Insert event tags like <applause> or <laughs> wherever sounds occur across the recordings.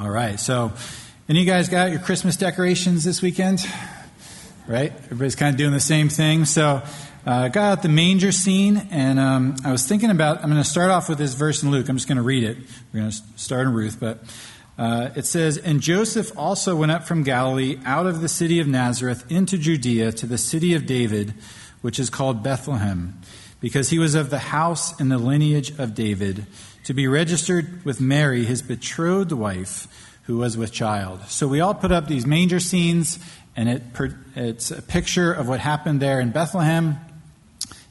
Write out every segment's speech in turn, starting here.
All right. So, any of you guys got your Christmas decorations this weekend? Right? Everybody's kind of doing the same thing. So, I uh, got out the manger scene, and um, I was thinking about. I'm going to start off with this verse in Luke. I'm just going to read it. We're going to start in Ruth, but uh, it says, And Joseph also went up from Galilee out of the city of Nazareth into Judea to the city of David, which is called Bethlehem, because he was of the house and the lineage of David, to be registered with Mary, his betrothed wife, who was with child. So we all put up these manger scenes, and it, it's a picture of what happened there in Bethlehem.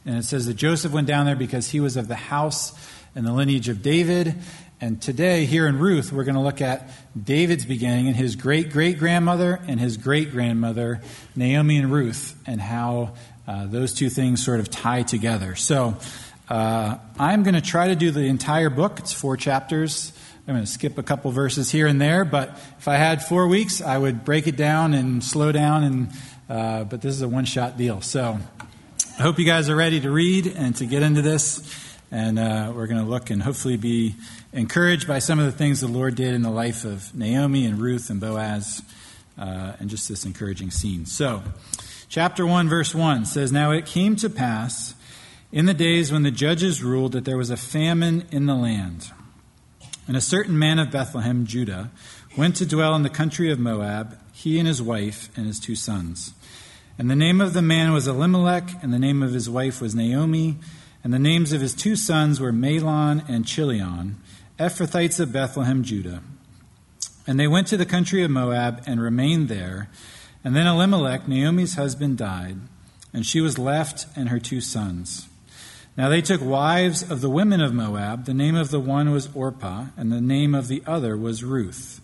And it says that Joseph went down there because he was of the house and the lineage of David. And today, here in Ruth, we're going to look at David's beginning and his great great grandmother and his great grandmother, Naomi and Ruth, and how uh, those two things sort of tie together. So, uh, I'm going to try to do the entire book. It's four chapters. I'm going to skip a couple verses here and there, but if I had four weeks, I would break it down and slow down. And uh, but this is a one-shot deal, so I hope you guys are ready to read and to get into this. And uh, we're going to look and hopefully be encouraged by some of the things the Lord did in the life of Naomi and Ruth and Boaz, uh, and just this encouraging scene. So, chapter 1, verse 1 says, Now it came to pass in the days when the judges ruled that there was a famine in the land. And a certain man of Bethlehem, Judah, went to dwell in the country of Moab, he and his wife and his two sons. And the name of the man was Elimelech, and the name of his wife was Naomi. And the names of his two sons were Mahlon and Chilion, Ephrathites of Bethlehem, Judah. And they went to the country of Moab and remained there. And then Elimelech, Naomi's husband, died, and she was left and her two sons. Now they took wives of the women of Moab. The name of the one was Orpah, and the name of the other was Ruth.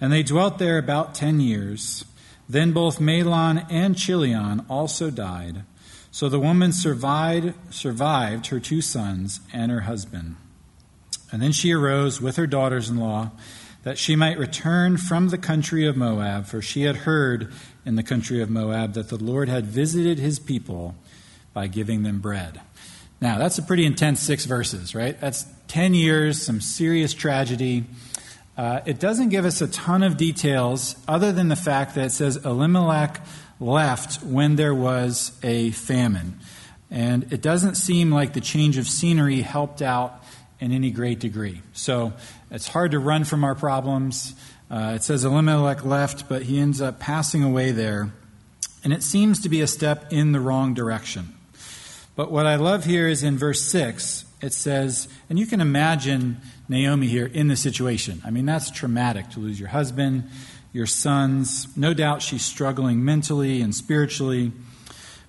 And they dwelt there about ten years. Then both Mahlon and Chilion also died. So the woman survived, survived her two sons and her husband. And then she arose with her daughters in law that she might return from the country of Moab, for she had heard in the country of Moab that the Lord had visited his people by giving them bread. Now, that's a pretty intense six verses, right? That's 10 years, some serious tragedy. Uh, it doesn't give us a ton of details other than the fact that it says Elimelech left when there was a famine. And it doesn't seem like the change of scenery helped out in any great degree. So it's hard to run from our problems. Uh, it says Elimelech left, but he ends up passing away there. And it seems to be a step in the wrong direction. But what I love here is in verse 6, it says, and you can imagine Naomi here in the situation. I mean, that's traumatic to lose your husband your sons. No doubt she's struggling mentally and spiritually.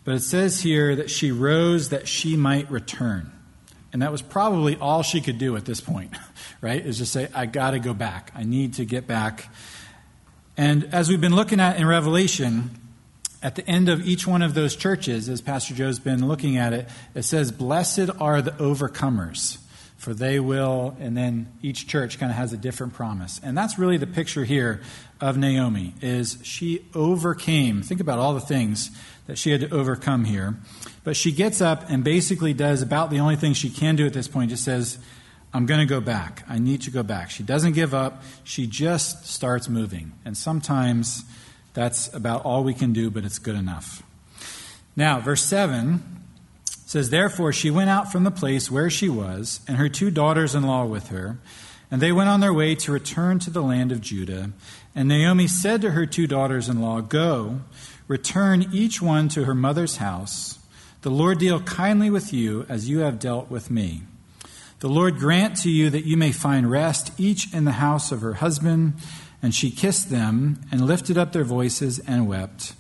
But it says here that she rose that she might return. And that was probably all she could do at this point, <laughs> right? Is just say, I got to go back. I need to get back. And as we've been looking at in Revelation, at the end of each one of those churches, as Pastor Joe's been looking at it, it says, Blessed are the overcomers for they will, and then each church kind of has a different promise. And that's really the picture here of Naomi is she overcame. Think about all the things that she had to overcome here. But she gets up and basically does about the only thing she can do at this point. Just says, I'm going to go back. I need to go back. She doesn't give up. She just starts moving. And sometimes that's about all we can do, but it's good enough. Now, verse 7 says, Therefore she went out from the place where she was, and her two daughters in law with her, and they went on their way to return to the land of Judah. And Naomi said to her two daughters in law, Go, return each one to her mother's house. The Lord deal kindly with you as you have dealt with me. The Lord grant to you that you may find rest, each in the house of her husband. And she kissed them, and lifted up their voices, and wept.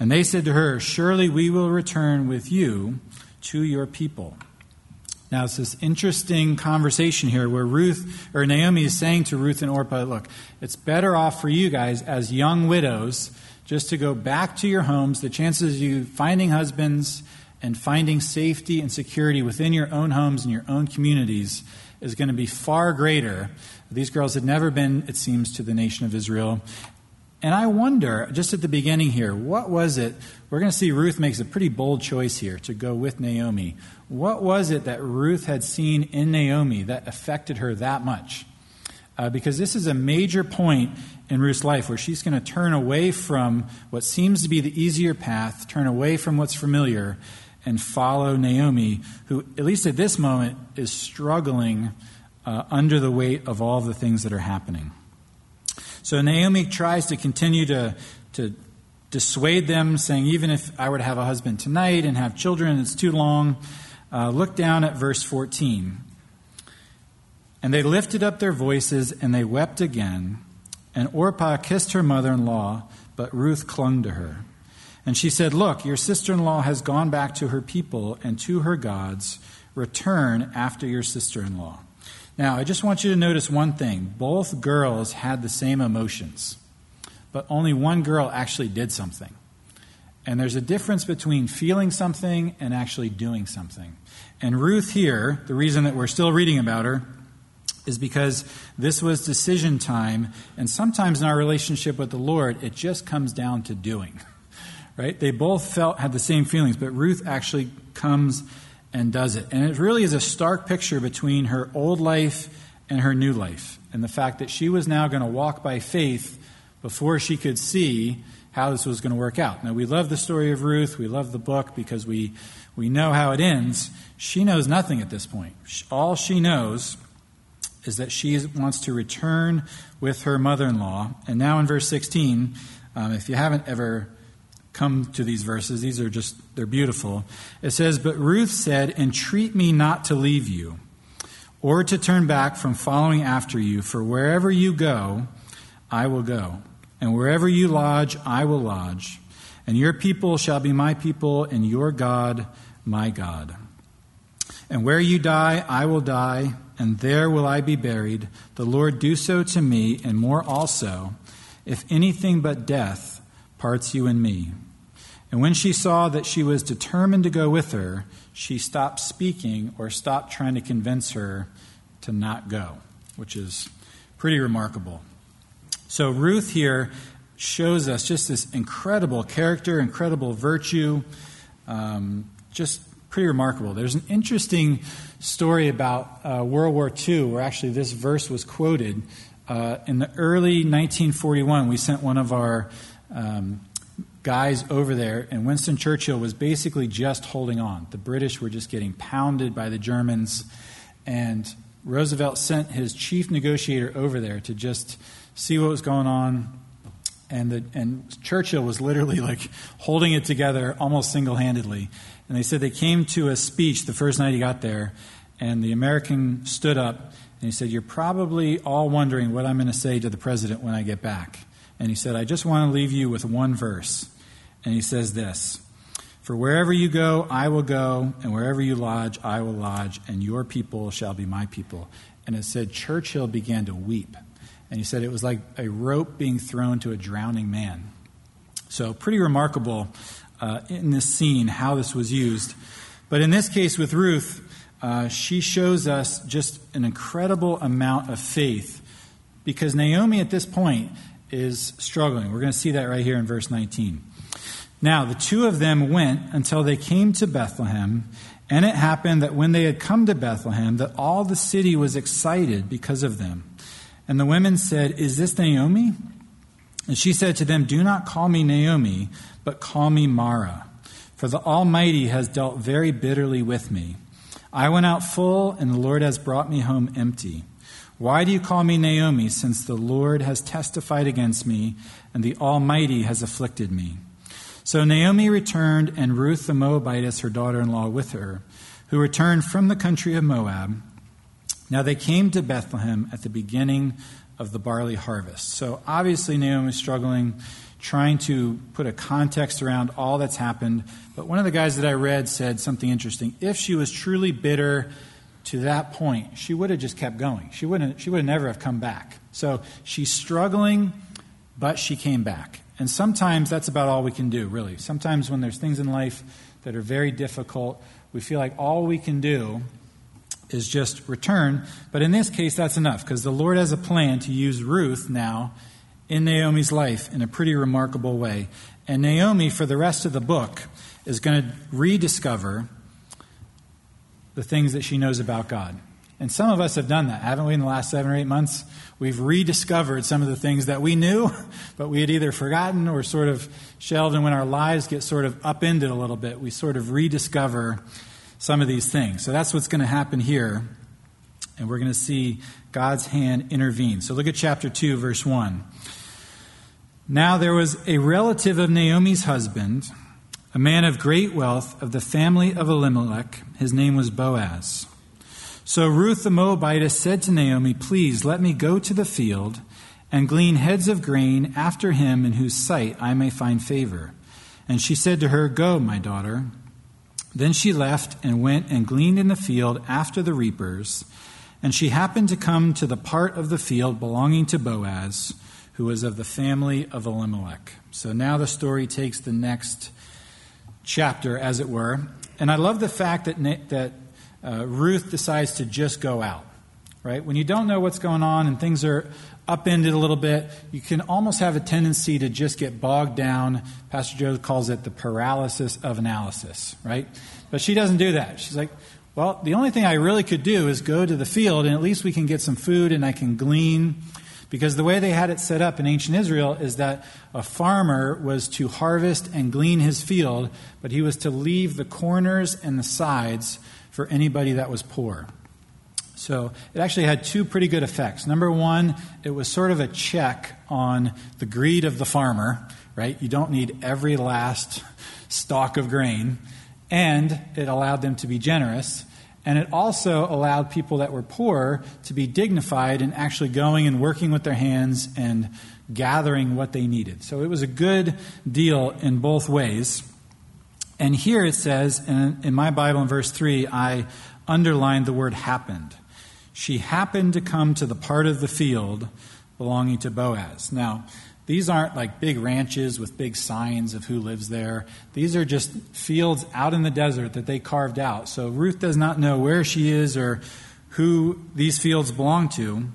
And they said to her, Surely we will return with you to your people. Now, it's this interesting conversation here where Ruth, or Naomi is saying to Ruth and Orpah, look, it's better off for you guys as young widows just to go back to your homes. The chances of you finding husbands and finding safety and security within your own homes and your own communities is going to be far greater. These girls had never been, it seems, to the nation of Israel. And I wonder, just at the beginning here, what was it? We're going to see Ruth makes a pretty bold choice here to go with Naomi. What was it that Ruth had seen in Naomi that affected her that much? uh, because this is a major point in Ruth's life where she's going to turn away from what seems to be the easier path, turn away from what's familiar, and follow Naomi, who, at least at this moment, is struggling uh, under the weight of all the things that are happening. So Naomi tries to continue to, to dissuade them, saying, even if I were to have a husband tonight and have children, it's too long. Uh, look down at verse 14. And they lifted up their voices and they wept again. And Orpah kissed her mother in law, but Ruth clung to her. And she said, Look, your sister in law has gone back to her people and to her gods. Return after your sister in law. Now, I just want you to notice one thing. Both girls had the same emotions, but only one girl actually did something. And there's a difference between feeling something and actually doing something. And Ruth here, the reason that we're still reading about her, is because this was decision time. And sometimes in our relationship with the Lord, it just comes down to doing. <laughs> Right? They both felt, had the same feelings, but Ruth actually comes and does it. And it really is a stark picture between her old life and her new life. And the fact that she was now going to walk by faith before she could see how this was going to work out. Now, we love the story of Ruth. We love the book because we, we know how it ends. She knows nothing at this point. All she knows is that she wants to return with her mother in law. And now in verse 16, um, if you haven't ever come to these verses, these are just, they're beautiful. It says, But Ruth said, Entreat me not to leave you or to turn back from following after you, for wherever you go, I will go and wherever you lodge, I will lodge. And your people shall be my people, and your God, my God. And where you die, I will die, and there will I be buried. The Lord do so to me, and more also, if anything but death parts you and me. And when she saw that she was determined to go with her, she stopped speaking or stopped trying to convince her to not go, which is pretty remarkable. So Ruth here shows us just this incredible character, incredible virtue, um, just pretty remarkable. There's an interesting story about uh, World War II where actually this verse was quoted. Uh, in the early 1941, we sent one of our um, guys over there, and Winston Churchill was basically just holding on. The British were just getting pounded by the Germans, and Roosevelt sent his chief negotiator over there to just see what was going on. And, the, and Churchill was literally like holding it together almost single handedly. And they said they came to a speech the first night he got there, and the American stood up and he said, You're probably all wondering what I'm going to say to the president when I get back. And he said, I just want to leave you with one verse. And he says this For wherever you go, I will go, and wherever you lodge, I will lodge, and your people shall be my people. And it said, Churchill began to weep. And he said it was like a rope being thrown to a drowning man. So, pretty remarkable uh, in this scene how this was used. But in this case with Ruth, uh, she shows us just an incredible amount of faith because Naomi at this point is struggling. We're going to see that right here in verse 19. Now, the two of them went until they came to Bethlehem, and it happened that when they had come to Bethlehem, that all the city was excited because of them. And the women said, Is this Naomi? And she said to them, Do not call me Naomi, but call me Mara, for the Almighty has dealt very bitterly with me. I went out full, and the Lord has brought me home empty. Why do you call me Naomi, since the Lord has testified against me, and the Almighty has afflicted me? So Naomi returned, and Ruth the Moabitess, her daughter in law, with her, who returned from the country of Moab. Now they came to Bethlehem at the beginning of the barley harvest. So obviously, Naomi is struggling, trying to put a context around all that's happened. But one of the guys that I read said something interesting. If she was truly bitter to that point, she would have just kept going. She wouldn't. She would have never have come back. So she's struggling, but she came back. And sometimes that's about all we can do, really. Sometimes when there's things in life that are very difficult, we feel like all we can do is just return. But in this case, that's enough because the Lord has a plan to use Ruth now in Naomi's life in a pretty remarkable way. And Naomi, for the rest of the book, is going to rediscover the things that she knows about God. And some of us have done that, haven't we, in the last seven or eight months? We've rediscovered some of the things that we knew, <laughs> but we had either forgotten or sort of shelved. And when our lives get sort of upended a little bit, we sort of rediscover some of these things. So that's what's going to happen here. And we're going to see God's hand intervene. So look at chapter 2, verse 1. Now there was a relative of Naomi's husband, a man of great wealth of the family of Elimelech. His name was Boaz. So Ruth the Moabitess said to Naomi, Please let me go to the field and glean heads of grain after him in whose sight I may find favor. And she said to her, Go, my daughter. Then she left and went and gleaned in the field after the reapers. And she happened to come to the part of the field belonging to Boaz who was of the family of Elimelech. So now the story takes the next chapter, as it were. And I love the fact that, that uh, Ruth decides to just go out, right? When you don't know what's going on and things are upended a little bit, you can almost have a tendency to just get bogged down. Pastor Joe calls it the paralysis of analysis, right? But she doesn't do that. She's like, well, the only thing I really could do is go to the field, and at least we can get some food and I can glean because the way they had it set up in ancient Israel is that a farmer was to harvest and glean his field, but he was to leave the corners and the sides for anybody that was poor. So it actually had two pretty good effects. Number one, it was sort of a check on the greed of the farmer, right? You don't need every last stalk of grain. And it allowed them to be generous. And it also allowed people that were poor to be dignified in actually going and working with their hands and gathering what they needed. So it was a good deal in both ways. And here it says, in, in my Bible in verse 3, I underlined the word happened. She happened to come to the part of the field belonging to Boaz. Now, these aren't like big ranches with big signs of who lives there. These are just fields out in the desert that they carved out. So Ruth does not know where she is or who these fields belong to,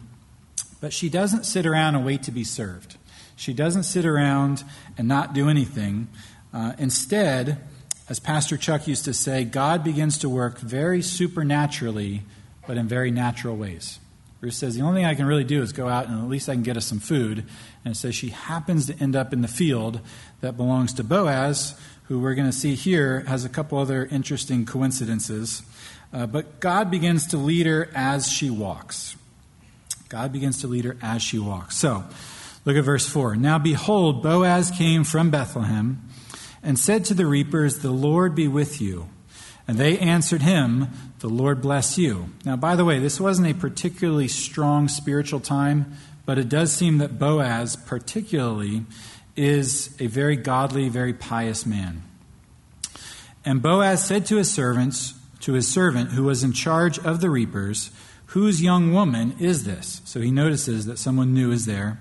but she doesn't sit around and wait to be served. She doesn't sit around and not do anything. Uh, instead, as Pastor Chuck used to say, God begins to work very supernaturally, but in very natural ways. Ruth says, The only thing I can really do is go out and at least I can get us some food. And it says she happens to end up in the field that belongs to Boaz, who we're going to see here has a couple other interesting coincidences. Uh, but God begins to lead her as she walks. God begins to lead her as she walks. So, look at verse 4. Now behold, Boaz came from Bethlehem and said to the reapers, The Lord be with you. And they answered him, The Lord bless you. Now, by the way, this wasn't a particularly strong spiritual time, but it does seem that Boaz, particularly, is a very godly, very pious man. And Boaz said to his servants, to his servant who was in charge of the reapers, Whose young woman is this? So he notices that someone new is there.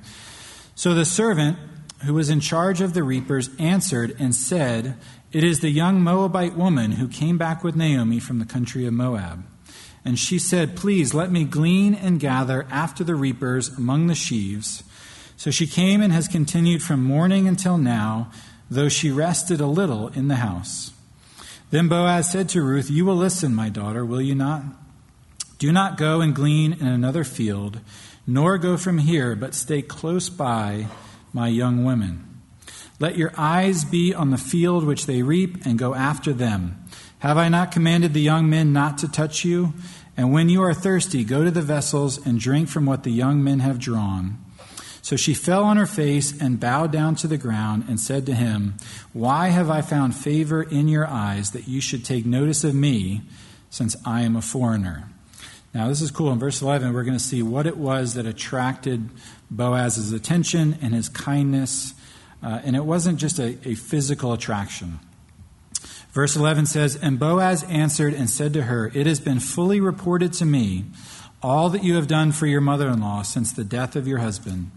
So the servant who was in charge of the reapers answered and said, it is the young Moabite woman who came back with Naomi from the country of Moab. And she said, Please let me glean and gather after the reapers among the sheaves. So she came and has continued from morning until now, though she rested a little in the house. Then Boaz said to Ruth, You will listen, my daughter, will you not? Do not go and glean in another field, nor go from here, but stay close by my young women. Let your eyes be on the field which they reap, and go after them. Have I not commanded the young men not to touch you? And when you are thirsty, go to the vessels and drink from what the young men have drawn. So she fell on her face and bowed down to the ground and said to him, Why have I found favor in your eyes that you should take notice of me, since I am a foreigner? Now, this is cool. In verse 11, we're going to see what it was that attracted Boaz's attention and his kindness uh, and it wasn't just a, a physical attraction. Verse 11 says, And Boaz answered and said to her, It has been fully reported to me all that you have done for your mother in law since the death of your husband,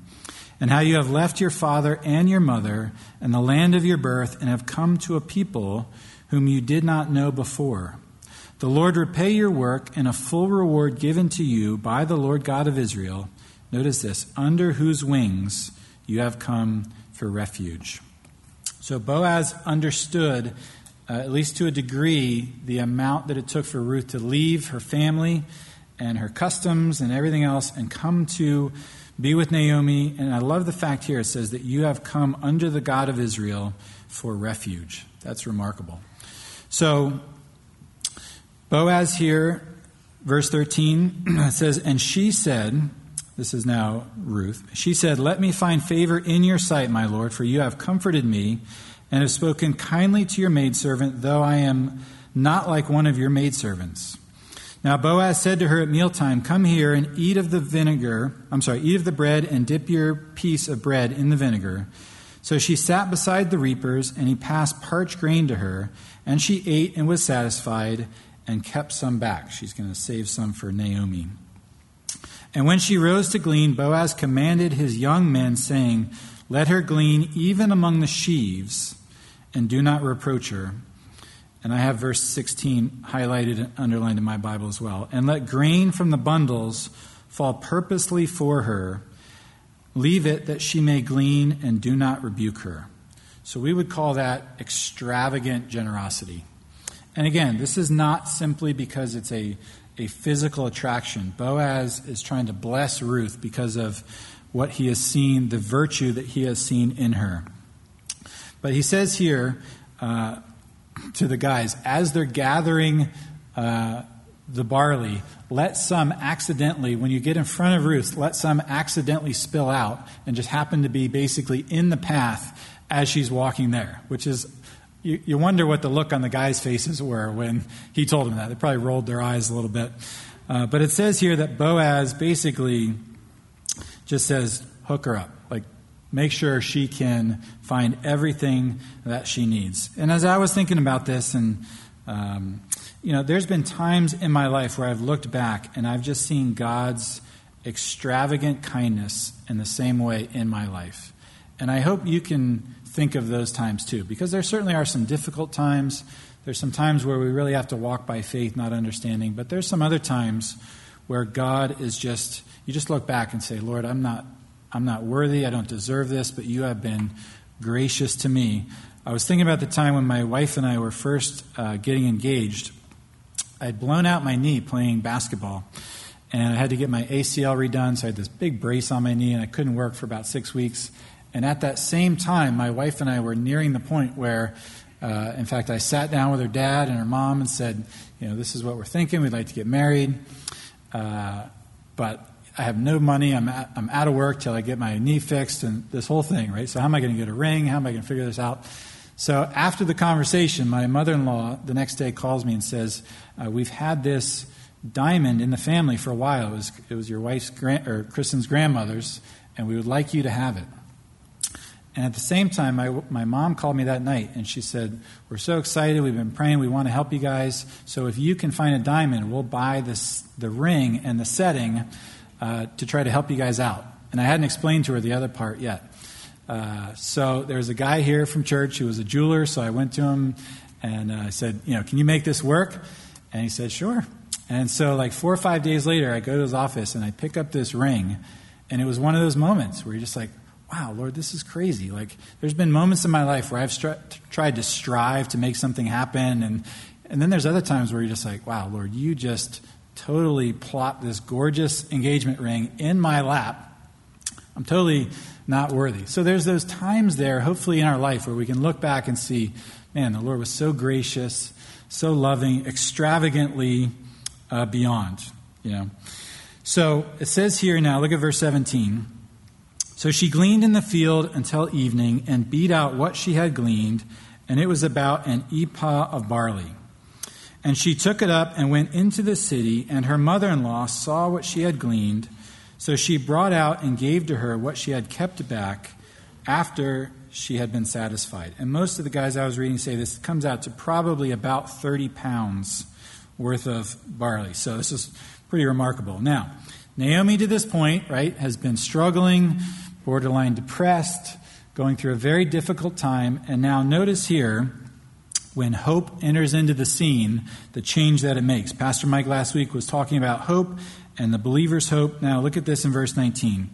and how you have left your father and your mother and the land of your birth, and have come to a people whom you did not know before. The Lord repay your work and a full reward given to you by the Lord God of Israel. Notice this, under whose wings you have come for refuge. So Boaz understood, uh, at least to a degree, the amount that it took for Ruth to leave her family and her customs and everything else and come to be with Naomi. And I love the fact here it says that you have come under the God of Israel for refuge. That's remarkable. So, Boaz here, verse 13, <clears throat> says, And she said, This is now Ruth. She said, Let me find favor in your sight, my Lord, for you have comforted me and have spoken kindly to your maidservant, though I am not like one of your maidservants. Now Boaz said to her at mealtime, Come here and eat of the vinegar, I'm sorry, eat of the bread and dip your piece of bread in the vinegar. So she sat beside the reapers, and he passed parched grain to her, and she ate and was satisfied, and kept some back. She's going to save some for Naomi. And when she rose to glean, Boaz commanded his young men, saying, Let her glean even among the sheaves, and do not reproach her. And I have verse 16 highlighted and underlined in my Bible as well. And let grain from the bundles fall purposely for her. Leave it that she may glean and do not rebuke her. So we would call that extravagant generosity. And again, this is not simply because it's a, a physical attraction. Boaz is trying to bless Ruth because of what he has seen, the virtue that he has seen in her. But he says here, uh, to the guys as they're gathering uh, the barley, let some accidentally, when you get in front of Ruth, let some accidentally spill out and just happen to be basically in the path as she's walking there, which is, you, you wonder what the look on the guys' faces were when he told them that. They probably rolled their eyes a little bit. Uh, but it says here that Boaz basically just says, hook her up. Like, make sure she can find everything that she needs. And as I was thinking about this, and um, you know, there's been times in my life where I've looked back and I've just seen God's extravagant kindness in the same way in my life. And I hope you can think of those times too, because there certainly are some difficult times. There's some times where we really have to walk by faith, not understanding. But there's some other times where God is just, you just look back and say, Lord, I'm not I'm not worthy, I don't deserve this, but you have been gracious to me. I was thinking about the time when my wife and I were first uh, getting engaged. I'd blown out my knee playing basketball, and I had to get my ACL redone, so I had this big brace on my knee, and I couldn't work for about six weeks. And at that same time, my wife and I were nearing the point where, uh, in fact, I sat down with her dad and her mom and said, You know, this is what we're thinking. We'd like to get married. Uh, but I have no money. I'm, at, I'm out of work till I get my knee fixed and this whole thing, right? So, how am I going to get a ring? How am I going to figure this out? So, after the conversation, my mother in law the next day calls me and says, uh, We've had this diamond in the family for a while. It was, it was your wife's, grand, or Kristen's grandmother's, and we would like you to have it. And at the same time, my, my mom called me that night and she said, We're so excited. We've been praying. We want to help you guys. So if you can find a diamond, we'll buy this, the ring and the setting uh, to try to help you guys out. And I hadn't explained to her the other part yet. Uh, so there's a guy here from church who was a jeweler, so I went to him and uh, I said, you know, can you make this work? And he said, sure. And so, like four or five days later, I go to his office and I pick up this ring, and it was one of those moments where you're just like, wow, Lord, this is crazy. Like, there's been moments in my life where I've stri- tried to strive to make something happen, and, and then there's other times where you're just like, wow, Lord, you just totally plop this gorgeous engagement ring in my lap. I'm totally not worthy. So there's those times there, hopefully in our life, where we can look back and see, man, the Lord was so gracious, so loving, extravagantly uh, beyond. You know. So it says here now, look at verse 17. So she gleaned in the field until evening and beat out what she had gleaned, and it was about an ephah of barley. And she took it up and went into the city, and her mother in law saw what she had gleaned. So she brought out and gave to her what she had kept back after she had been satisfied. And most of the guys I was reading say this comes out to probably about 30 pounds worth of barley. So this is pretty remarkable. Now, Naomi to this point, right, has been struggling, borderline depressed, going through a very difficult time. And now notice here, when hope enters into the scene, the change that it makes. Pastor Mike last week was talking about hope and the believer's hope. Now look at this in verse 19.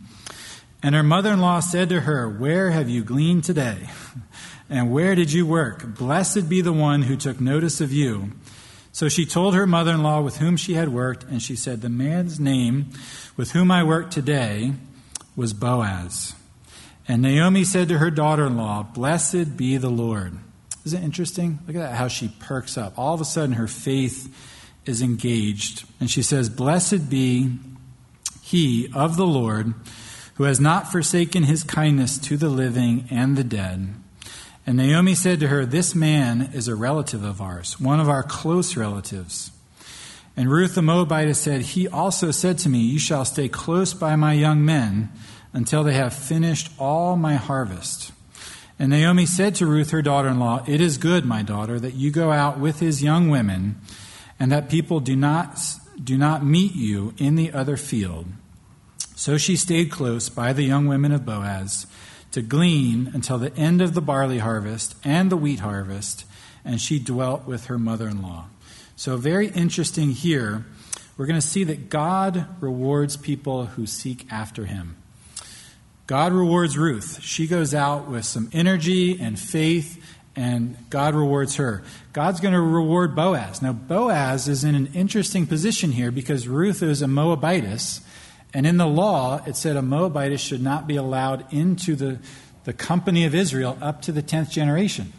And her mother in law said to her, Where have you gleaned today? <laughs> And where did you work? Blessed be the one who took notice of you. So she told her mother in law with whom she had worked, and she said, The man's name with whom I work today was Boaz. And Naomi said to her daughter in law, Blessed be the Lord. Isn't it interesting? Look at that, how she perks up. All of a sudden, her faith is engaged. And she says, Blessed be he of the Lord who has not forsaken his kindness to the living and the dead. And Naomi said to her, This man is a relative of ours, one of our close relatives. And Ruth the Moabitess said, He also said to me, You shall stay close by my young men until they have finished all my harvest. And Naomi said to Ruth, her daughter in law, It is good, my daughter, that you go out with his young women, and that people do not, do not meet you in the other field. So she stayed close by the young women of Boaz to glean until the end of the barley harvest and the wheat harvest, and she dwelt with her mother in law. So, very interesting here. We're going to see that God rewards people who seek after him. God rewards Ruth. She goes out with some energy and faith, and God rewards her. God's going to reward Boaz. Now, Boaz is in an interesting position here because Ruth is a Moabitess. And in the law, it said a Moabitess should not be allowed into the, the company of Israel up to the 10th generation.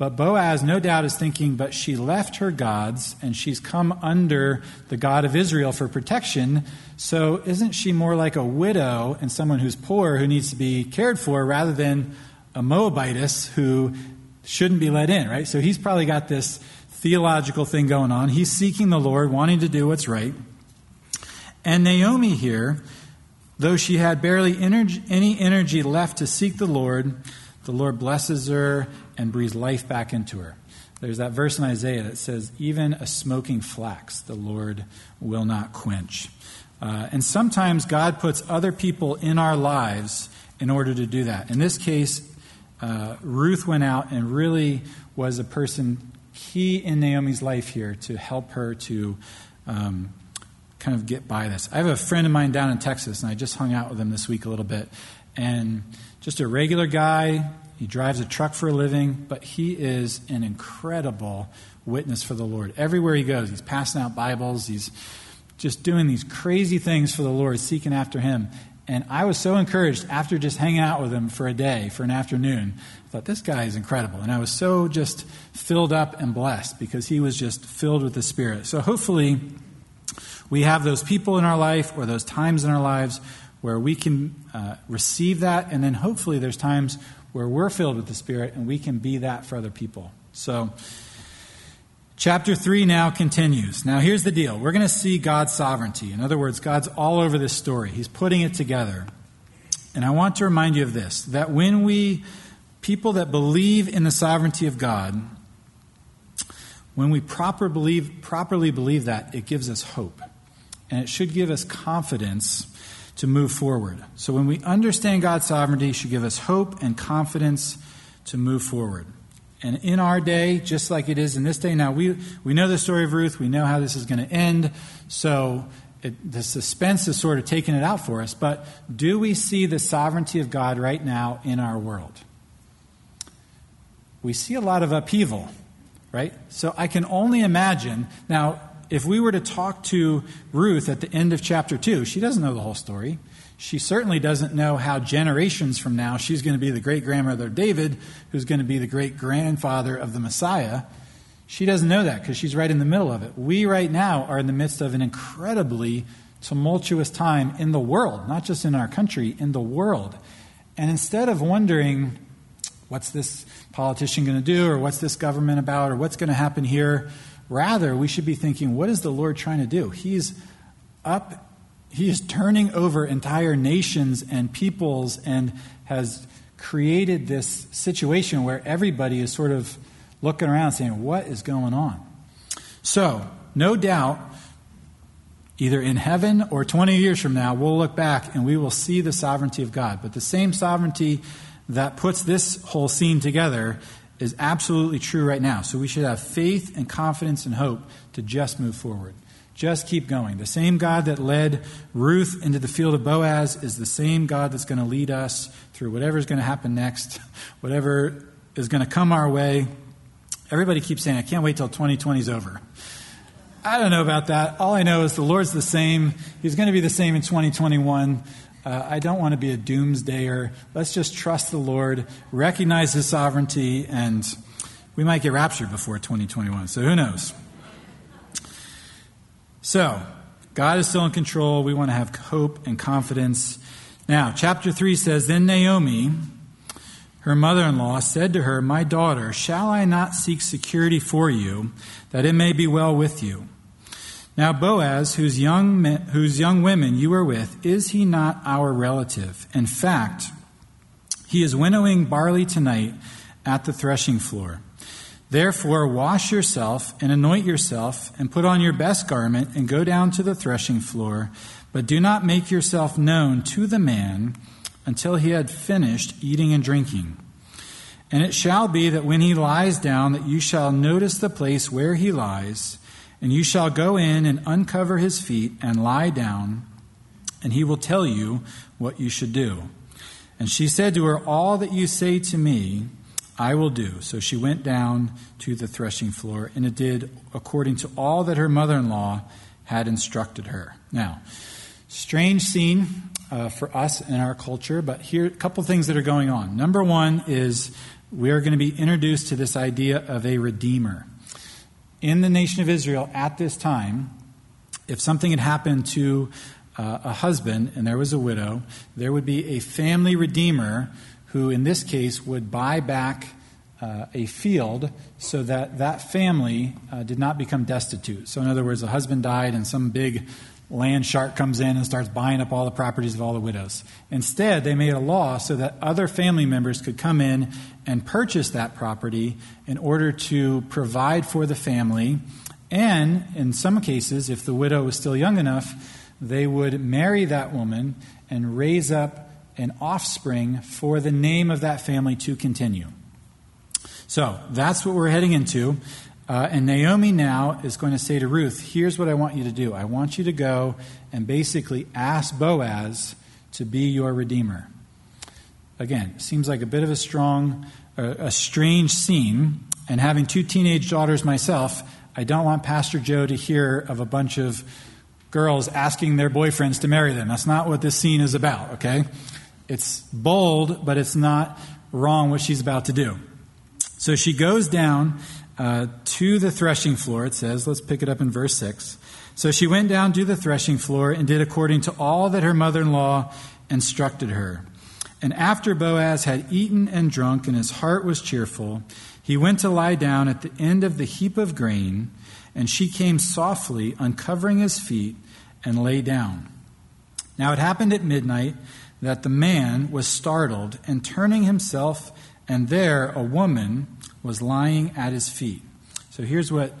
But Boaz, no doubt, is thinking, but she left her gods and she's come under the God of Israel for protection. So isn't she more like a widow and someone who's poor who needs to be cared for rather than a Moabitess who shouldn't be let in, right? So he's probably got this theological thing going on. He's seeking the Lord, wanting to do what's right. And Naomi here, though she had barely energy, any energy left to seek the Lord, the Lord blesses her and breathes life back into her. There's that verse in Isaiah that says, Even a smoking flax the Lord will not quench. Uh, and sometimes God puts other people in our lives in order to do that. In this case, uh, Ruth went out and really was a person key in Naomi's life here to help her to um, kind of get by this. I have a friend of mine down in Texas, and I just hung out with him this week a little bit. And just a regular guy. He drives a truck for a living, but he is an incredible witness for the Lord. Everywhere he goes, he's passing out Bibles. He's just doing these crazy things for the Lord, seeking after him. And I was so encouraged after just hanging out with him for a day, for an afternoon. I thought, this guy is incredible. And I was so just filled up and blessed because he was just filled with the Spirit. So hopefully, we have those people in our life or those times in our lives where we can uh, receive that, and then hopefully there's times where we're filled with the Spirit and we can be that for other people. So, chapter 3 now continues. Now, here's the deal we're going to see God's sovereignty. In other words, God's all over this story, He's putting it together. And I want to remind you of this that when we, people that believe in the sovereignty of God, when we proper believe, properly believe that, it gives us hope and it should give us confidence to move forward. So when we understand God's sovereignty, it should give us hope and confidence to move forward. And in our day, just like it is in this day, now we, we know the story of Ruth, we know how this is going to end, so it, the suspense is sort of taking it out for us. But do we see the sovereignty of God right now in our world? We see a lot of upheaval, right? So I can only imagine. Now, if we were to talk to Ruth at the end of chapter 2, she doesn't know the whole story. She certainly doesn't know how generations from now she's going to be the great grandmother of David, who's going to be the great grandfather of the Messiah. She doesn't know that because she's right in the middle of it. We, right now, are in the midst of an incredibly tumultuous time in the world, not just in our country, in the world. And instead of wondering, what's this politician going to do, or what's this government about, or what's going to happen here, Rather, we should be thinking, what is the Lord trying to do? He's up, he is turning over entire nations and peoples and has created this situation where everybody is sort of looking around saying, what is going on? So, no doubt, either in heaven or 20 years from now, we'll look back and we will see the sovereignty of God. But the same sovereignty that puts this whole scene together is absolutely true right now. So we should have faith and confidence and hope to just move forward. Just keep going. The same God that led Ruth into the field of Boaz is the same God that's going to lead us through <laughs> whatever is going to happen next, whatever is going to come our way. Everybody keeps saying, I can't wait till 2020 is over. I don't know about that. All I know is the Lord's the same. He's going to be the same in 2021. Uh, I don't want to be a doomsdayer. Let's just trust the Lord, recognize His sovereignty, and we might get raptured before 2021. So who knows? So, God is still in control. We want to have hope and confidence. Now, chapter 3 says Then Naomi, her mother in law, said to her, My daughter, shall I not seek security for you, that it may be well with you? Now, Boaz, whose young, men, whose young women you are with, is he not our relative? In fact, he is winnowing barley tonight at the threshing floor. Therefore, wash yourself and anoint yourself, and put on your best garment, and go down to the threshing floor. But do not make yourself known to the man until he had finished eating and drinking. And it shall be that when he lies down, that you shall notice the place where he lies, and you shall go in and uncover his feet and lie down, and he will tell you what you should do. And she said to her, All that you say to me, I will do. So she went down to the threshing floor, and it did according to all that her mother in law had instructed her. Now, strange scene uh, for us in our culture, but here a couple things that are going on. Number one is we are going to be introduced to this idea of a redeemer. In the nation of Israel at this time, if something had happened to uh, a husband and there was a widow, there would be a family redeemer who, in this case, would buy back uh, a field so that that family uh, did not become destitute. So, in other words, a husband died and some big land shark comes in and starts buying up all the properties of all the widows. Instead, they made a law so that other family members could come in and purchase that property in order to provide for the family. And in some cases, if the widow was still young enough, they would marry that woman and raise up an offspring for the name of that family to continue. So that's what we're heading into. Uh, and Naomi now is going to say to Ruth, Here's what I want you to do. I want you to go and basically ask Boaz to be your redeemer. Again, seems like a bit of a strong, uh, a strange scene. And having two teenage daughters myself, I don't want Pastor Joe to hear of a bunch of girls asking their boyfriends to marry them. That's not what this scene is about, okay? It's bold, but it's not wrong what she's about to do. So she goes down uh, to the threshing floor, it says. Let's pick it up in verse 6. So she went down to the threshing floor and did according to all that her mother in law instructed her. And after Boaz had eaten and drunk, and his heart was cheerful, he went to lie down at the end of the heap of grain, and she came softly, uncovering his feet, and lay down. Now it happened at midnight that the man was startled, and turning himself, and there a woman was lying at his feet. So here's what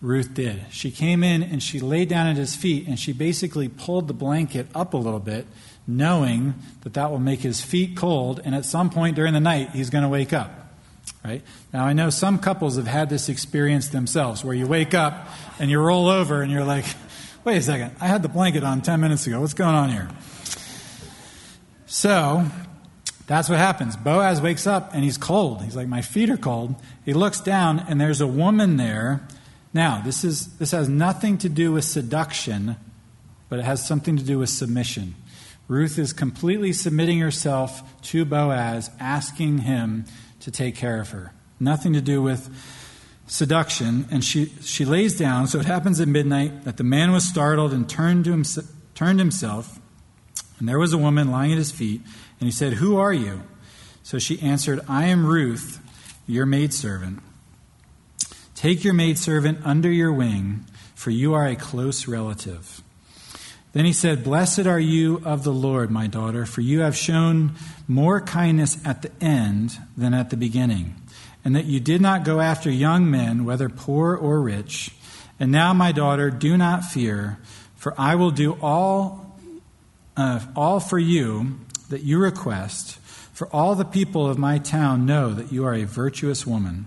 Ruth did. She came in and she lay down at his feet and she basically pulled the blanket up a little bit, knowing that that will make his feet cold and at some point during the night he's going to wake up. Right? Now I know some couples have had this experience themselves where you wake up and you roll over and you're like, wait a second, I had the blanket on 10 minutes ago. What's going on here? So, that's what happens. Boaz wakes up and he's cold. He's like, My feet are cold. He looks down and there's a woman there. Now, this, is, this has nothing to do with seduction, but it has something to do with submission. Ruth is completely submitting herself to Boaz, asking him to take care of her. Nothing to do with seduction. And she, she lays down. So it happens at midnight that the man was startled and turned, to him, turned himself. And there was a woman lying at his feet. And he said, Who are you? So she answered, I am Ruth, your maidservant. Take your maidservant under your wing, for you are a close relative. Then he said, Blessed are you of the Lord, my daughter, for you have shown more kindness at the end than at the beginning, and that you did not go after young men, whether poor or rich. And now, my daughter, do not fear, for I will do all, uh, all for you that you request, for all the people of my town know that you are a virtuous woman.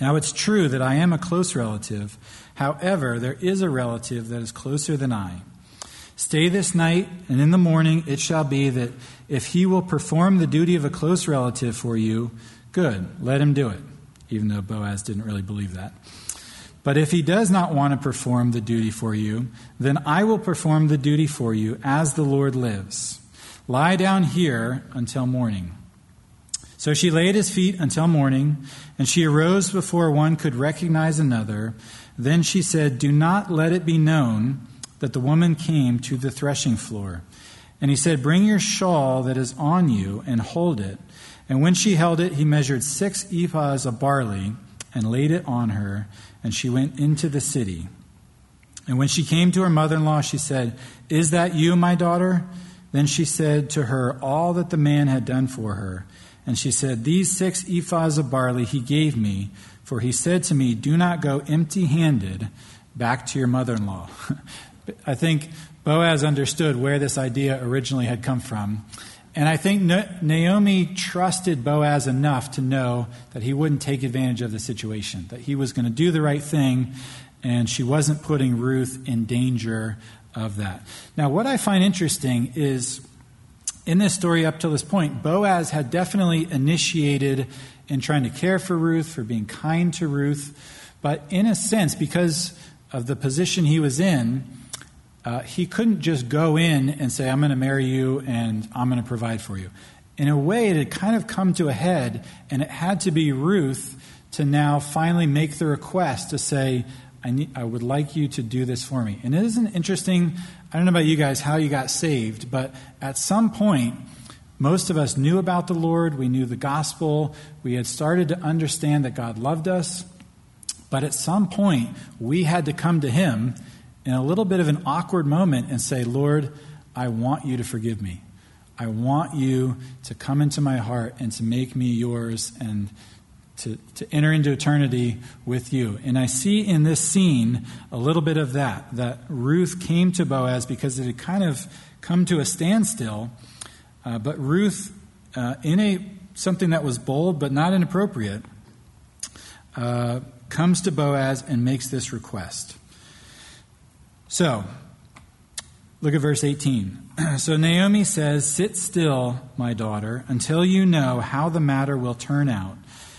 Now it's true that I am a close relative. However, there is a relative that is closer than I. Stay this night, and in the morning it shall be that if he will perform the duty of a close relative for you, good, let him do it. even though Boaz didn't really believe that. But if he does not want to perform the duty for you, then I will perform the duty for you as the Lord lives. Lie down here until morning. So she lay at his feet until morning, and she arose before one could recognize another. Then she said, Do not let it be known that the woman came to the threshing floor. And he said, Bring your shawl that is on you and hold it. And when she held it, he measured six ephahs of barley and laid it on her, and she went into the city. And when she came to her mother in law, she said, Is that you, my daughter? Then she said to her all that the man had done for her. And she said, These six ephahs of barley he gave me, for he said to me, Do not go empty handed back to your mother in law. <laughs> I think Boaz understood where this idea originally had come from. And I think Naomi trusted Boaz enough to know that he wouldn't take advantage of the situation, that he was going to do the right thing, and she wasn't putting Ruth in danger of that. Now, what I find interesting is in this story up to this point, Boaz had definitely initiated in trying to care for Ruth, for being kind to Ruth, but in a sense, because of the position he was in, uh, he couldn't just go in and say, I'm going to marry you and I'm going to provide for you. In a way, it had kind of come to a head, and it had to be Ruth to now finally make the request to say, I, need, I would like you to do this for me. And it isn't interesting, I don't know about you guys, how you got saved, but at some point, most of us knew about the Lord, we knew the gospel, we had started to understand that God loved us, but at some point, we had to come to Him in a little bit of an awkward moment and say, Lord, I want you to forgive me. I want you to come into my heart and to make me yours and to, to enter into eternity with you. And I see in this scene a little bit of that, that Ruth came to Boaz because it had kind of come to a standstill. Uh, but Ruth, uh, in a something that was bold but not inappropriate, uh, comes to Boaz and makes this request. So, look at verse 18. <clears throat> so Naomi says, Sit still, my daughter, until you know how the matter will turn out.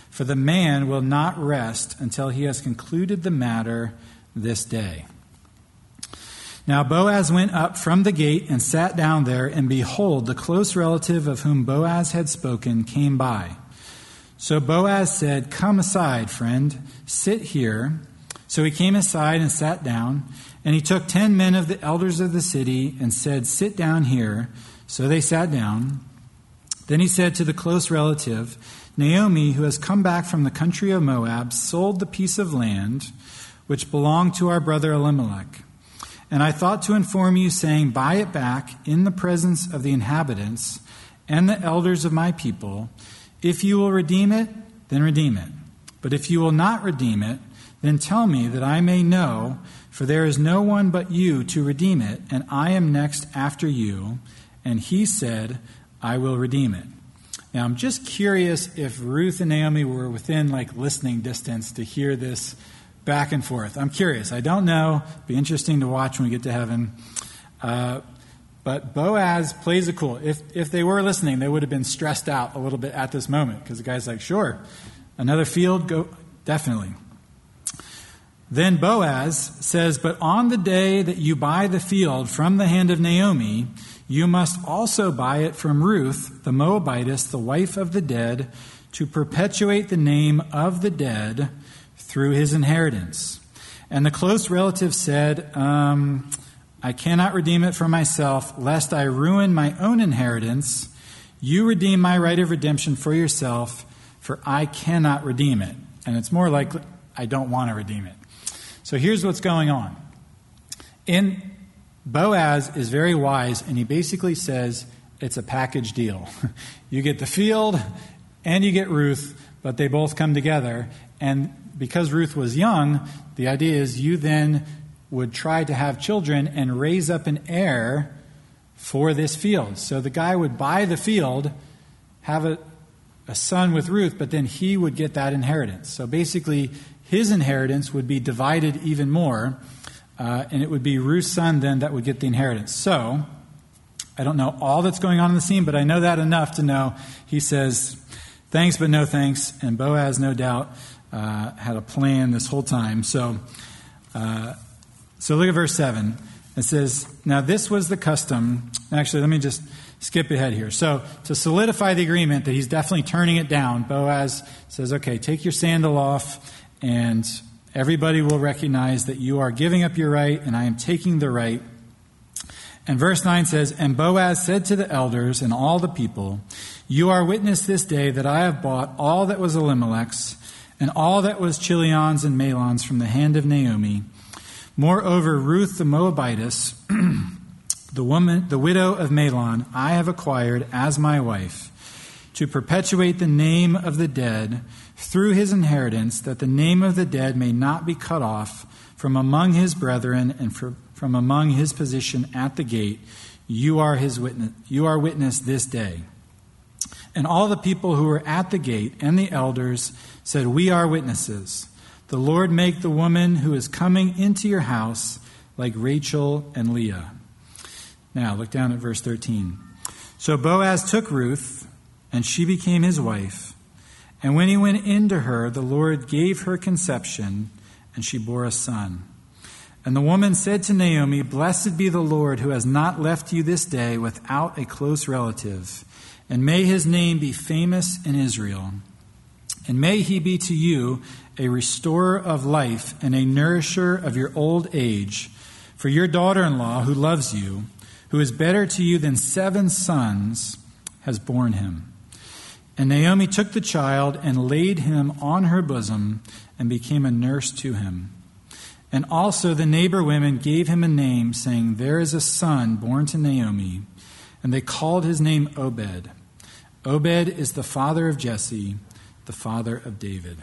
For the man will not rest until he has concluded the matter this day. Now Boaz went up from the gate and sat down there, and behold, the close relative of whom Boaz had spoken came by. So Boaz said, Come aside, friend, sit here. So he came aside and sat down. And he took ten men of the elders of the city and said, Sit down here. So they sat down. Then he said to the close relative, Naomi, who has come back from the country of Moab, sold the piece of land which belonged to our brother Elimelech. And I thought to inform you, saying, Buy it back in the presence of the inhabitants and the elders of my people. If you will redeem it, then redeem it. But if you will not redeem it, then tell me that I may know for there is no one but you to redeem it, and I am next after you. And he said, I will redeem it. Now, I'm just curious if Ruth and Naomi were within like listening distance to hear this back and forth. I'm curious. I don't know. Be interesting to watch when we get to heaven. Uh, but Boaz plays it cool. If, if they were listening, they would have been stressed out a little bit at this moment because the guy's like, sure, another field, go, definitely. Then Boaz says, But on the day that you buy the field from the hand of Naomi, you must also buy it from Ruth, the Moabitess, the wife of the dead, to perpetuate the name of the dead through his inheritance. And the close relative said, um, I cannot redeem it for myself, lest I ruin my own inheritance. You redeem my right of redemption for yourself, for I cannot redeem it. And it's more like I don't want to redeem it. So here's what's going on. In Boaz is very wise, and he basically says it's a package deal. <laughs> you get the field and you get Ruth, but they both come together. And because Ruth was young, the idea is you then would try to have children and raise up an heir for this field. So the guy would buy the field, have a, a son with Ruth, but then he would get that inheritance. So basically, his inheritance would be divided even more, uh, and it would be Ruth's son then that would get the inheritance. So, I don't know all that's going on in the scene, but I know that enough to know he says, Thanks, but no thanks. And Boaz, no doubt, uh, had a plan this whole time. So, uh, so look at verse 7. It says, Now this was the custom. Actually, let me just skip ahead here. So, to solidify the agreement that he's definitely turning it down, Boaz says, Okay, take your sandal off, and everybody will recognize that you are giving up your right, and I am taking the right. And verse 9 says, And Boaz said to the elders and all the people, You are witness this day that I have bought all that was Elimelech's, and all that was Chilion's and Mahlon's from the hand of Naomi. Moreover, Ruth the Moabitess, <clears throat> the woman, the widow of Mahlon, I have acquired as my wife, to perpetuate the name of the dead through his inheritance, that the name of the dead may not be cut off from among his brethren and from among his position at the gate. You are his witness. You are witness this day. And all the people who were at the gate and the elders said, We are witnesses. The Lord make the woman who is coming into your house like Rachel and Leah. Now, look down at verse 13. So Boaz took Ruth, and she became his wife. And when he went into her, the Lord gave her conception, and she bore a son. And the woman said to Naomi, Blessed be the Lord who has not left you this day without a close relative, and may his name be famous in Israel. And may he be to you a restorer of life and a nourisher of your old age. For your daughter in law, who loves you, who is better to you than seven sons, has borne him. And Naomi took the child and laid him on her bosom and became a nurse to him. And also the neighbor women gave him a name, saying, There is a son born to Naomi. And they called his name Obed. Obed is the father of Jesse, the father of David.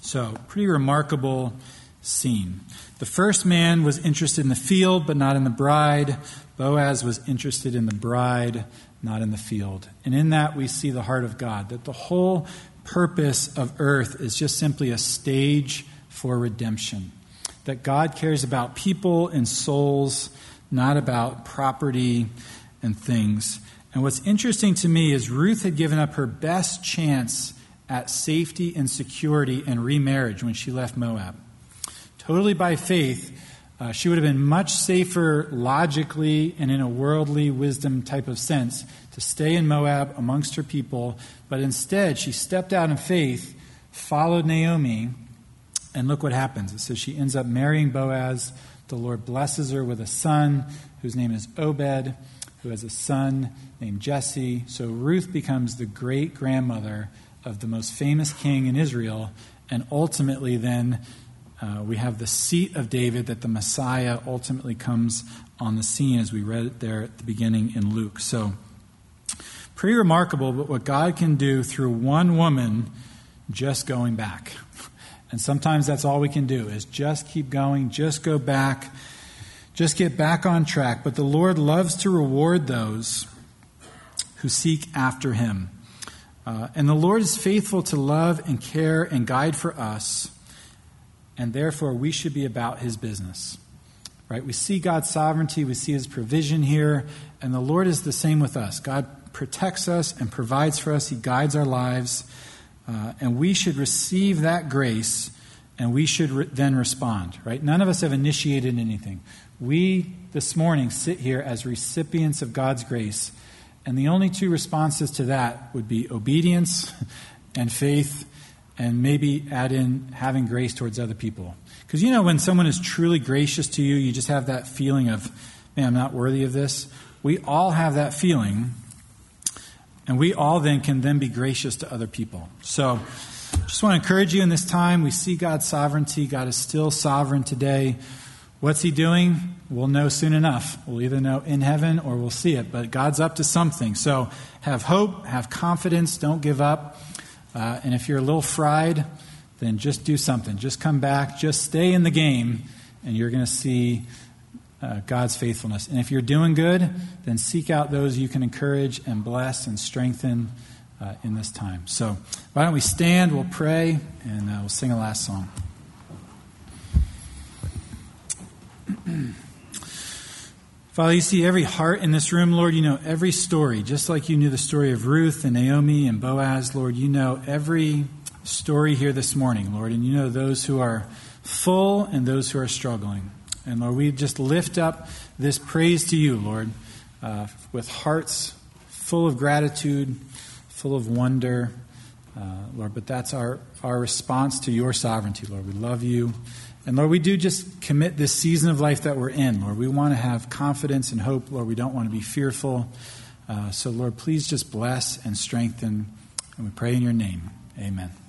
So, pretty remarkable scene. The first man was interested in the field, but not in the bride. Boaz was interested in the bride, not in the field. And in that, we see the heart of God, that the whole purpose of earth is just simply a stage for redemption. That God cares about people and souls, not about property and things. And what's interesting to me is Ruth had given up her best chance at safety and security and remarriage when she left Moab. Totally by faith, uh, she would have been much safer logically and in a worldly wisdom type of sense to stay in Moab amongst her people, but instead she stepped out in faith, followed Naomi, and look what happens. It says she ends up marrying Boaz. The Lord blesses her with a son whose name is Obed, who has a son named Jesse. So Ruth becomes the great grandmother of the most famous king in Israel, and ultimately, then uh, we have the seat of David that the Messiah ultimately comes on the scene, as we read it there at the beginning in Luke. So, pretty remarkable, but what God can do through one woman just going back. And sometimes that's all we can do is just keep going, just go back, just get back on track. But the Lord loves to reward those who seek after him. Uh, and the Lord is faithful to love and care and guide for us, and therefore we should be about his business. Right? We see God's sovereignty, we see his provision here, and the Lord is the same with us. God protects us and provides for us, he guides our lives, uh, and we should receive that grace and we should re- then respond. Right? None of us have initiated anything. We this morning sit here as recipients of God's grace and the only two responses to that would be obedience <laughs> and faith, and maybe add in having grace towards other people. Because you know, when someone is truly gracious to you, you just have that feeling of, man, I'm not worthy of this. We all have that feeling, and we all then can then be gracious to other people. So, just want to encourage you in this time. We see God's sovereignty. God is still sovereign today. What's he doing? We'll know soon enough. We'll either know in heaven or we'll see it. But God's up to something. So have hope, have confidence, don't give up. Uh, and if you're a little fried, then just do something. Just come back, just stay in the game, and you're going to see uh, God's faithfulness. And if you're doing good, then seek out those you can encourage and bless and strengthen uh, in this time. So why don't we stand? We'll pray, and uh, we'll sing a last song. <clears throat> Father, you see every heart in this room, Lord. You know every story, just like you knew the story of Ruth and Naomi and Boaz, Lord. You know every story here this morning, Lord, and you know those who are full and those who are struggling. And Lord, we just lift up this praise to you, Lord, uh, with hearts full of gratitude, full of wonder, uh, Lord. But that's our, our response to your sovereignty, Lord. We love you. And Lord, we do just commit this season of life that we're in, Lord. We want to have confidence and hope, Lord. We don't want to be fearful. Uh, so, Lord, please just bless and strengthen. And we pray in your name. Amen.